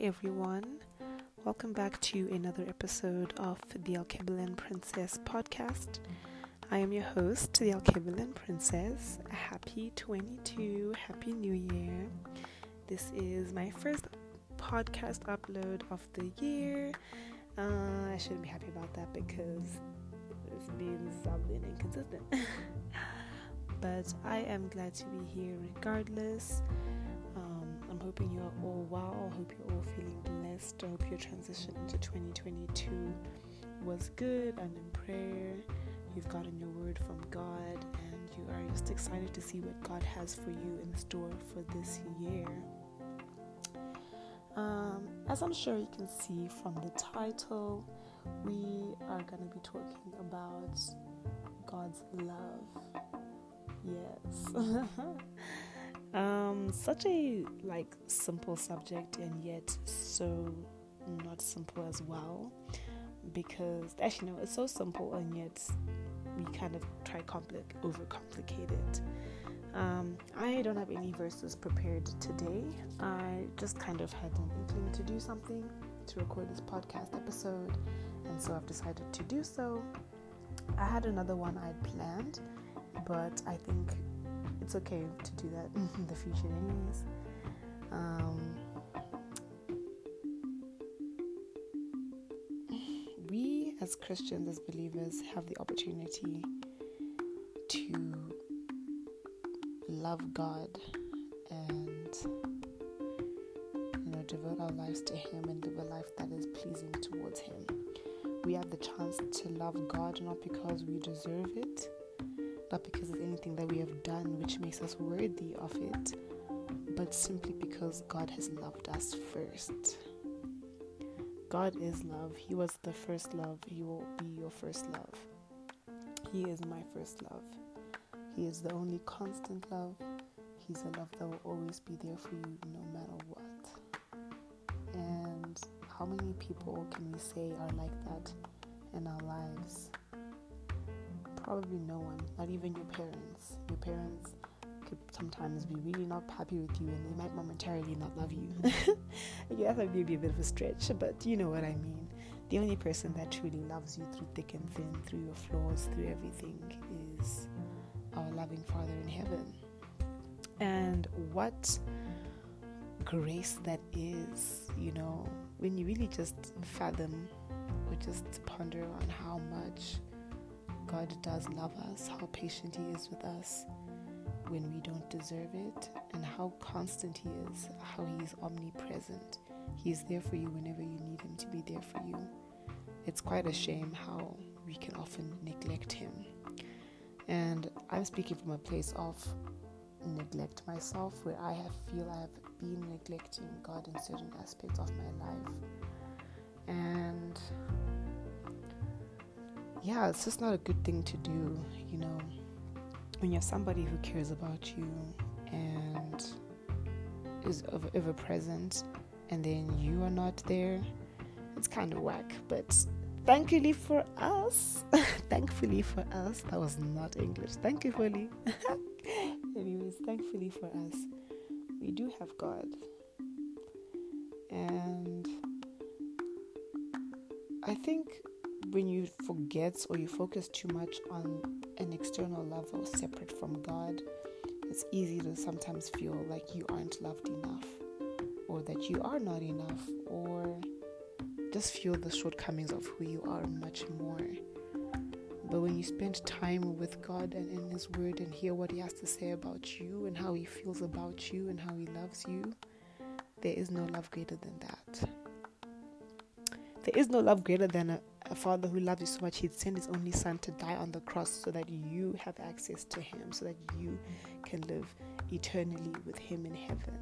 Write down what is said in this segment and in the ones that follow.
everyone. Welcome back to another episode of the Alkebulan Princess podcast. I am your host, the Alkebulan Princess. Happy 22, Happy New Year. This is my first podcast upload of the year. Uh, I shouldn't be happy about that because it's been something inconsistent. but I am glad to be here regardless. Hoping you're all well. I hope you're all feeling blessed. I hope your transition into 2022 was good and in prayer. You've gotten your word from God and you are just excited to see what God has for you in store for this year. Um, as I'm sure you can see from the title, we are going to be talking about God's love. Yes. um, such a like simple subject and yet so not simple as well. Because actually no it's so simple and yet we kind of try compli- overcomplicate it. Um, i don't have any verses prepared today. I just kind of had an inkling to do something to record this podcast episode and so i've decided to do so. I had another one i'd planned but i think it's okay to do that in the future anyways um, we as Christians, as believers, have the opportunity to love God and you know devote our lives to Him and live a life that is pleasing towards Him. We have the chance to love God not because we deserve it, not because of anything that we have done which makes us worthy of it, but simply because God has loved us first. God is love. He was the first love. He will be your first love. He is my first love. He is the only constant love. He's a love that will always be there for you no matter what. And how many people can we say are like that in our lives? Probably no one, not even your parents. Your parents could sometimes be really not happy with you and they might momentarily not love you. yeah, that may be a bit of a stretch, but you know what I mean. The only person that truly loves you through thick and thin, through your flaws, through everything, is our loving Father in heaven. And what grace that is, you know, when you really just fathom or just ponder on how much God does love us, how patient He is with us when we don't deserve it, and how constant He is, how He is omnipresent. He is there for you whenever you need Him to be there for you. It's quite a shame how we can often neglect Him. And I'm speaking from a place of neglect myself, where I have feel I have been neglecting God in certain aspects of my life. And yeah, it's just not a good thing to do, you know when you're somebody who cares about you and is ever present and then you are not there, it's kind of whack. But thankfully for us, thankfully for us, that was not English. Thankfully. Anyways, thankfully for us, we do have God. And I think when you forget or you focus too much on an external level separate from God, it's easy to sometimes feel like you aren't loved enough, or that you are not enough, or just feel the shortcomings of who you are much more. But when you spend time with God and in His Word and hear what He has to say about you and how He feels about you and how He loves you, there is no love greater than that. There is no love greater than a, a father who loves you so much, he'd send his only son to die on the cross so that you have access to him, so that you can live eternally with him in heaven.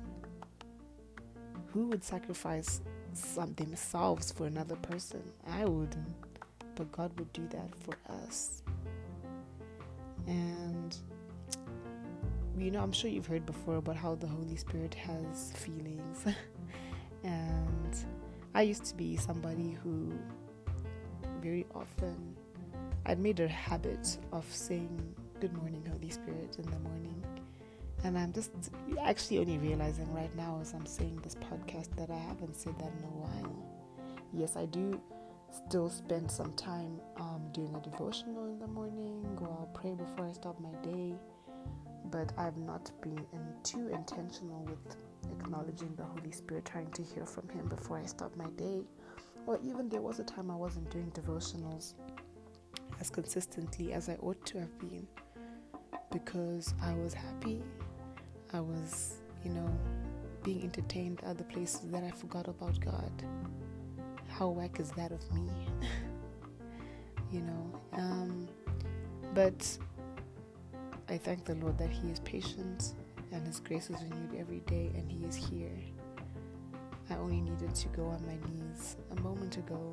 Who would sacrifice some themselves for another person? I wouldn't. But God would do that for us. And you know, I'm sure you've heard before about how the Holy Spirit has feelings. and I used to be somebody who very often I'd made a habit of saying good morning Holy Spirit in the morning And I'm just actually only realizing right now as I'm saying this podcast that I haven't said that in a while. Yes, I do still spend some time um, doing a devotional in the morning, or I'll pray before I start my day. But I've not been in, too intentional with acknowledging the Holy Spirit, trying to hear from Him before I start my day. Or even there was a time I wasn't doing devotionals as consistently as I ought to have been because I was happy. I was, you know, being entertained at other places that I forgot about God how whack is that of me? you know, um, but I thank the Lord that He is patient and His grace is renewed every day and He is here. I only needed to go on my knees a moment ago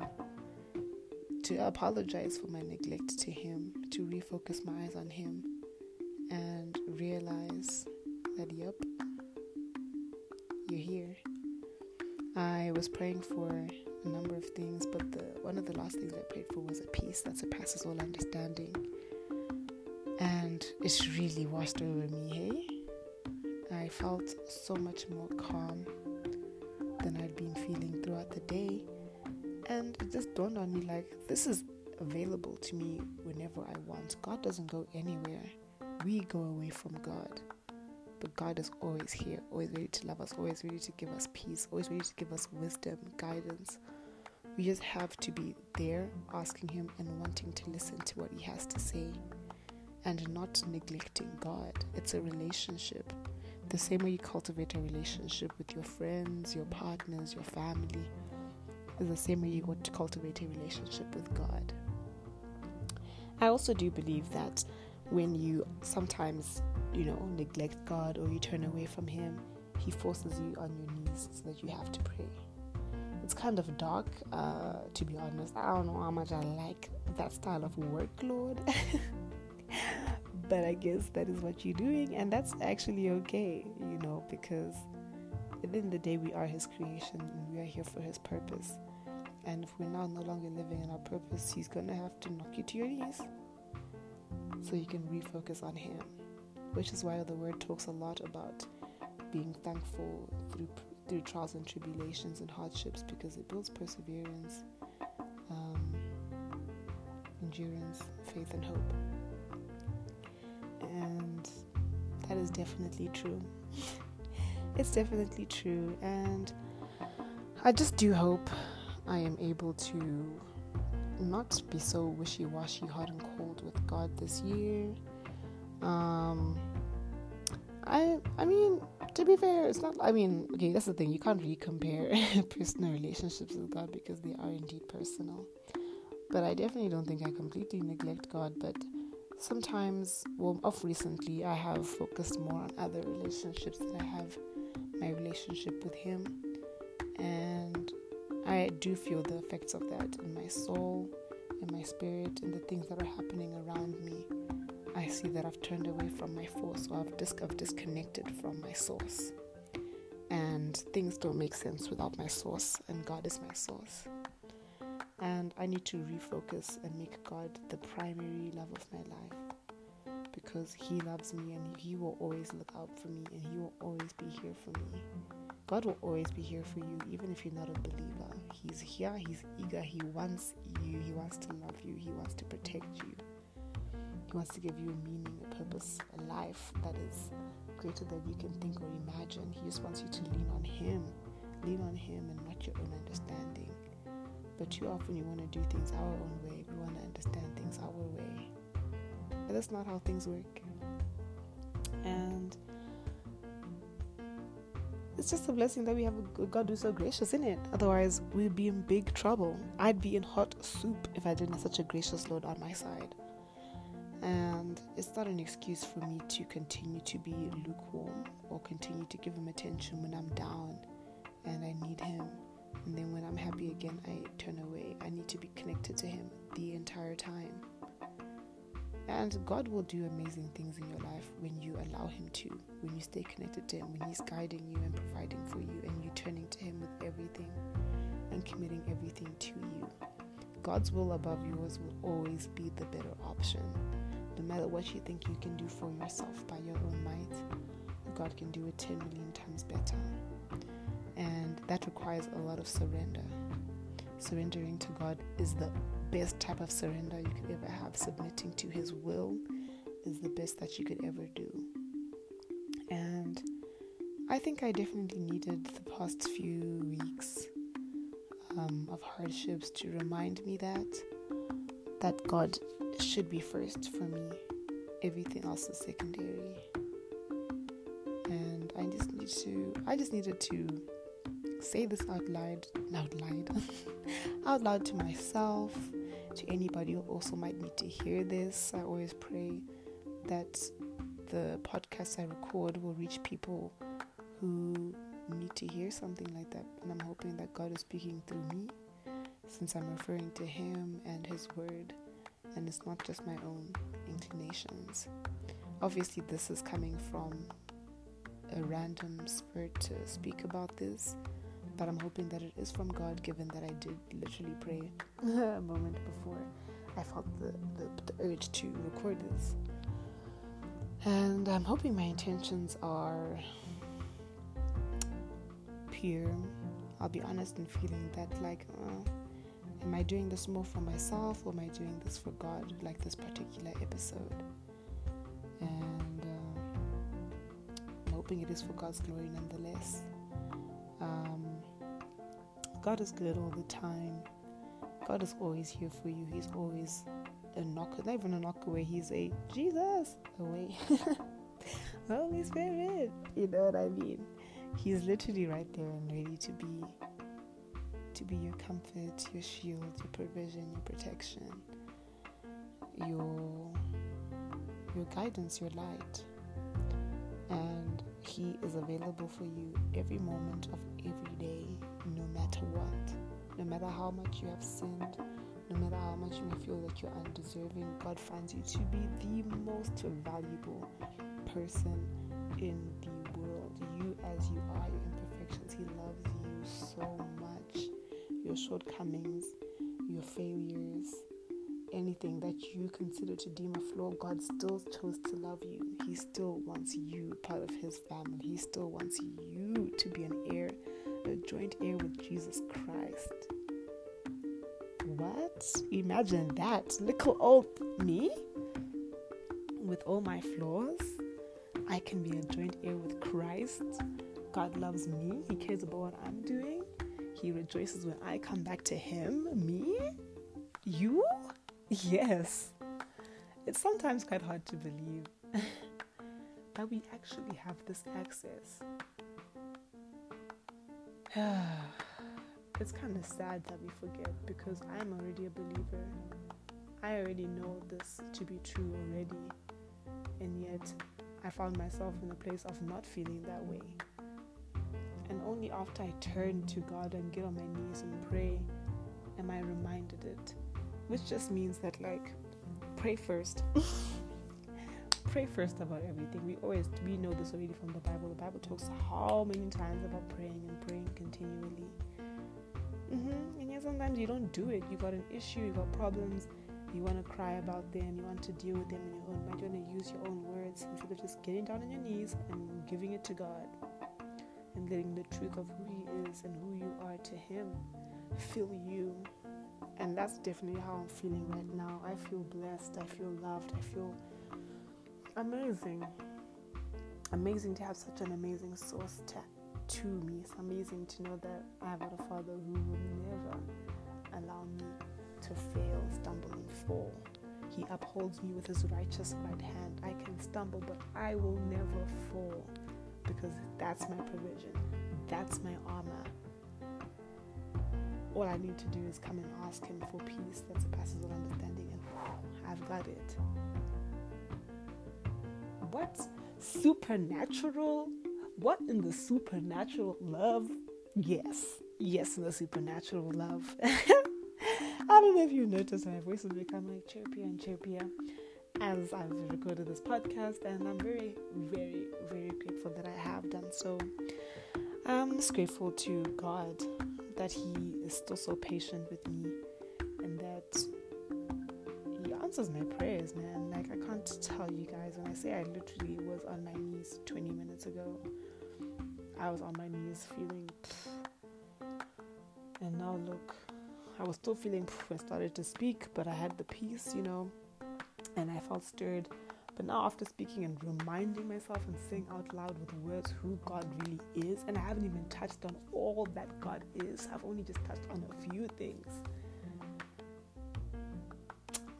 to apologize for my neglect to Him, to refocus my eyes on Him, and realize that, yep, you're here. I was praying for a number of things, but the one of the last things I prayed for was a peace that surpasses all understanding. And it's really washed over me, hey? I felt so much more calm been feeling throughout the day. And it just dawned on me like, this is available to me whenever I want. God doesn't go anywhere, we go away from God. But God is always here, always ready to love us, always ready to give us peace, always ready to give us wisdom, guidance, we just have to be there asking Him and wanting to listen to what He has to say and not neglecting God. It's a relationship. The same way you cultivate a relationship with your friends, your partners, your family, is the same way you want to cultivate a relationship with God. I also do believe that when you sometimes, you know, neglect God or you turn away from Him, He forces you on your knees so that you have to pray it's kind of dark, uh, to be honest. I don't know how much I like that style of workload. but I guess that is what you're doing, and that's actually okay, you know, because at the end of the day, we are His creation and we are here for His purpose. And if we're now no longer living in our purpose, He's gonna have to knock you to your knees so you can refocus on Him, which is why the Word talks a lot about being thankful through through trials and tribulations and hardships because it builds perseverance, um, endurance, faith, and hope. And that is definitely true. it's definitely true. And I just do hope I am able to not be so wishy washy, hot and cold with God this year. Um, I I mean, to be fair, it's not. I mean, okay, that's the thing. You can't really compare personal relationships with God because they are indeed personal. But I definitely don't think I completely neglect God. But sometimes, well, off recently, I have focused more on other relationships than I have my relationship with Him, and I do feel the effects of that in my soul, in my spirit, in the things that are happening around me I see that I've turned away from my force or I've, dis- I've disconnected from my source. And things don't make sense without my source, and God is my source. And I need to refocus and make God the primary love of my life because He loves me and He will always look out for me and He will always be here for me. God will always be here for you, even if you're not a believer. He's here, He's eager, He wants you, He wants to love you, He wants to protect you. He wants to give you a meaning, a purpose, a life that is greater than you can think or imagine. He just wants you to lean on Him. Lean on Him and not your own understanding. But too often you want to do things our own way. We want to understand things our way. But that's not how things work. And it's just a blessing that we have a God who's so gracious in it. Otherwise, we'd be in big trouble. I'd be in hot soup if I didn't have such a gracious Lord on my side. And it's not an excuse for me to continue to be lukewarm or continue to give him attention when I'm down and I need him. And then when I'm happy again, I turn away. I need to be connected to him the entire time. And God will do amazing things in your life when you allow Him to, when you stay connected to Him, when He's guiding you and providing for you, and you turning to Him with everything and committing everything to you. God's will above yours will always be the better option no matter what you think you can do for yourself by your own might. God can do it 10 million times better. That requires a lot of surrender. Surrendering to God is the best type of surrender you could ever have. Submitting to His will is the best that you could ever do. And I think I definitely needed the past few weeks um, of hardships to remind me that that God should be first for me. Everything else is secondary. And I just need to I just needed to say this out loud out loud out loud to myself, to anybody who also might need to hear this. I always pray that the podcast I record will reach people who need to hear something like that. And I'm hoping that God is speaking through me since I'm referring to Him and His Word, and it's not just my own inclinations. Obviously, this is coming from a random spirit to speak about this, but I'm hoping that it is from God, given that I did literally pray a moment before I felt the, the, the urge to record this. And I'm hoping my intentions are pure. I'll be honest in feeling that, like, uh, am I doing this more for myself or am I doing this for God, like this particular episode? And uh, I'm hoping it is for God's glory nonetheless. God is good all the time. God is always here for you. He's always a knock, not even a knock away. He's a Jesus away. Holy Spirit, you know what I mean? He's literally right there and ready to be to be your comfort, your shield, your provision, your protection, your your guidance, your light. And he is available for you every moment of every day, matter how much you have sinned, no matter how much you may feel that you're undeserving, God finds you to be the most valuable person in the world. You as you are, your imperfections. He loves you so much. Your shortcomings, your failures, anything that you consider to deem a flaw, God still chose to love you. He still wants you part of His family. He still wants you to be an heir, a joint heir with Jesus Christ. Imagine that. Little old me with all my flaws. I can be a joint heir with Christ. God loves me. He cares about what I'm doing. He rejoices when I come back to Him. Me? You? Yes. It's sometimes quite hard to believe that we actually have this access. it's kind of sad that we forget because I'm already a believer. I already know this to be true already. And yet, I found myself in a place of not feeling that way. And only after I turn to God and get on my knees and pray am I reminded it. Which just means that, like, pray first. pray first about everything. We always we know this already from the Bible. The Bible talks how many times about praying and praying continually. Mm-hmm. And yet sometimes you don't do it. You've got an issue, You've got problems, you want to cry about them, you want to deal with them in your own mind, you want to use your own words instead of just getting down on your knees and giving it to God and letting the truth of who He is and who you are to Him fill you. And that's definitely how I'm feeling right now. I feel blessed, I feel loved, I feel amazing. Amazing to have such an amazing source to, to me. It's amazing to know that I have a father who will never allow me to fail, stumble, and fall. He upholds me with his righteous right hand. I can stumble, but I will never fall because that's my provision, that's my armor. All I need to do is come and ask Him for peace that surpasses all understanding, and whew, I've got it. What supernatural? What in the supernatural love? Yes, yes, in the supernatural love. I don't know if you noticed my voice has become like chirpier and chirpier as I've recorded this podcast, and I'm very, very, very grateful that I have done so. I'm just grateful to God that He is still so patient with me and that answers my prayers, man. Like, I can't tell you guys when I say I literally was on my knees 20 minutes ago, I was on my knees feeling, and now look, I was still feeling when I started to speak, but I had the peace, you know, and I felt stirred. But now, after speaking and reminding myself and saying out loud with words who God really is, and I haven't even touched on all that God is, I've only just touched on a few things.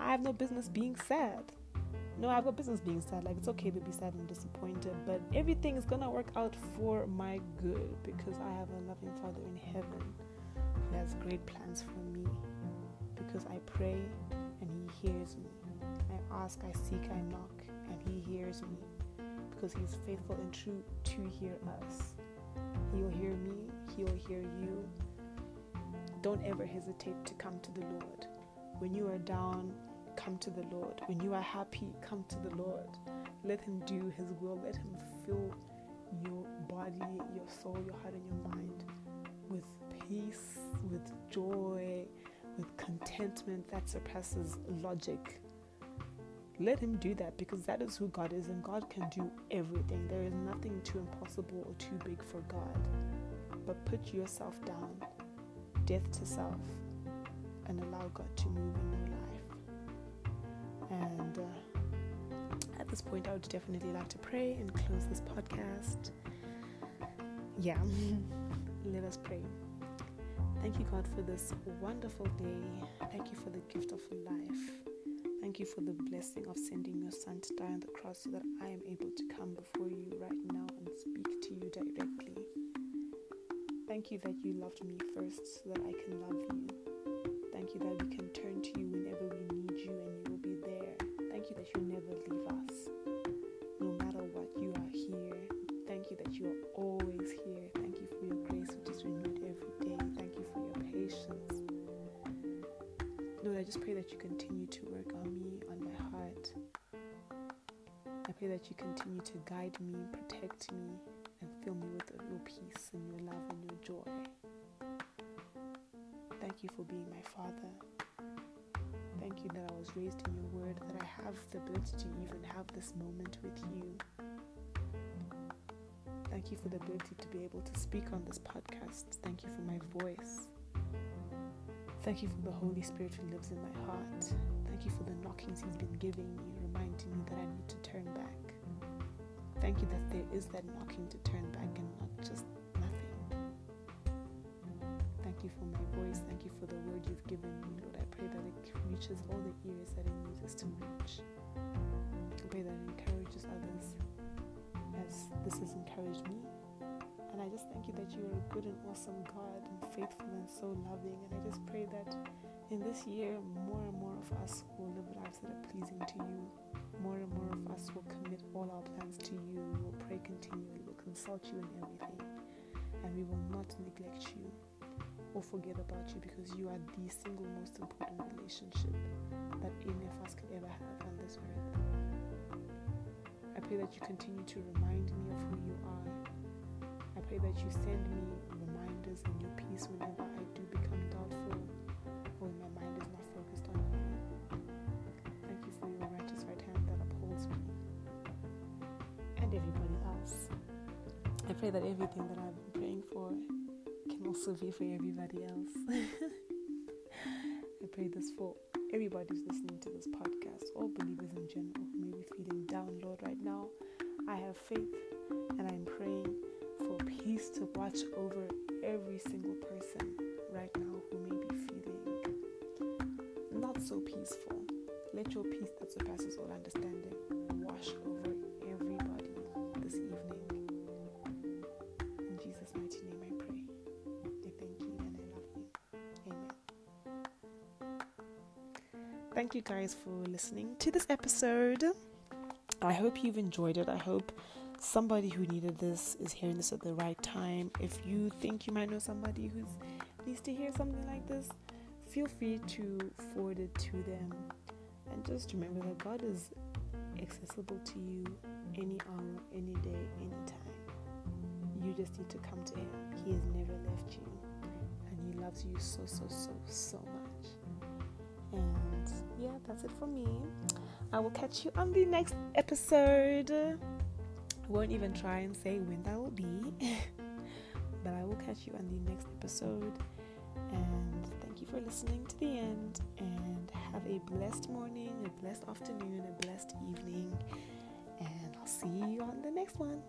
I have no business being sad. No, I've got business being sad. Like, it's okay to be sad and disappointed, but everything is gonna work out for my good because I have a loving Father in heaven who has great plans for me. Because I pray and He hears me. I ask, I seek, I knock, and He hears me. Because He's faithful and true to hear us. He'll hear me, He'll hear you. Don't ever hesitate to come to the Lord. When you are down, come to the Lord. When you are happy, come to the Lord. Let Him do His will. Let Him fill your body, your soul, your heart, and your mind with peace, with joy, with contentment that surpasses logic. Let Him do that because that is who God is, and God can do everything. There is nothing too impossible or too big for God. But put yourself down, death to self, and allow God to move in your life. And uh, at this point, I would definitely like to pray and close this podcast. Yeah, let us pray. Thank you, God, for this wonderful day. Thank you for the gift of life. Thank you for the blessing of sending your Son to die on the cross so that I am able to come before you right now and speak to you directly. Thank you that you loved me first so that I can love you. Thank you that we can turn to you whenever we need you and you never leave us. No matter what, you are here. Thank you that you are always here. Thank you for your grace, which is renewed every day. Thank you for your patience. Lord, I just pray that you continue to work on me, on my heart. I pray that you continue to guide me, protect me, and fill me with your peace and your love and your joy. Thank you for being my Father. Thank you that I was raised in your word, that I have the ability to even have this moment with you. Thank you for the ability to be able to speak on this podcast. Thank you for my voice. Thank you for the Holy Spirit who lives in my heart. Thank you for the knockings He's been giving me, reminding me that I need to turn back. Thank you that there is that knocking to turn back and not just you for my voice. Thank you for the word you've given me, Lord. I pray that it reaches all the ears that it needs us to reach. I pray that it encourages others as this has encouraged me. And I just thank you that you are a good and awesome God and faithful and so loving. And I just pray that in this year, more and more of us will live lives that are pleasing to you. More and more of us will commit all our plans to you. We will pray continually. We'll consult you in everything. And we will not neglect you or forget about you because you are the single most important relationship that any of us could ever have on this earth. I pray that you continue to remind me of who you are. I pray that you send me reminders and your peace whenever I do become doubtful or when my mind is not focused on you. Thank you for your righteous right hand that upholds me and everybody else. I pray that everything that I've also be for everybody else. I pray this for everybody who's listening to this podcast, all believers in general who may be feeling down, Lord, right now. I have faith and I'm praying for peace to watch over every single person right now who may be feeling not so peaceful. Let your peace that surpasses all understanding wash over Thank you guys for listening to this episode. I hope you've enjoyed it. I hope somebody who needed this is hearing this at the right time. If you think you might know somebody who needs to hear something like this, feel free to forward it to them. And just remember that God is accessible to you any hour, any day, any time. You just need to come to Him. He has never left you, and He loves you so, so, so, so much. And yeah, that's it for me. I will catch you on the next episode. I won't even try and say when that will be, but I will catch you on the next episode. And thank you for listening to the end. And have a blessed morning, a blessed afternoon, a blessed evening. And I'll see you on the next one.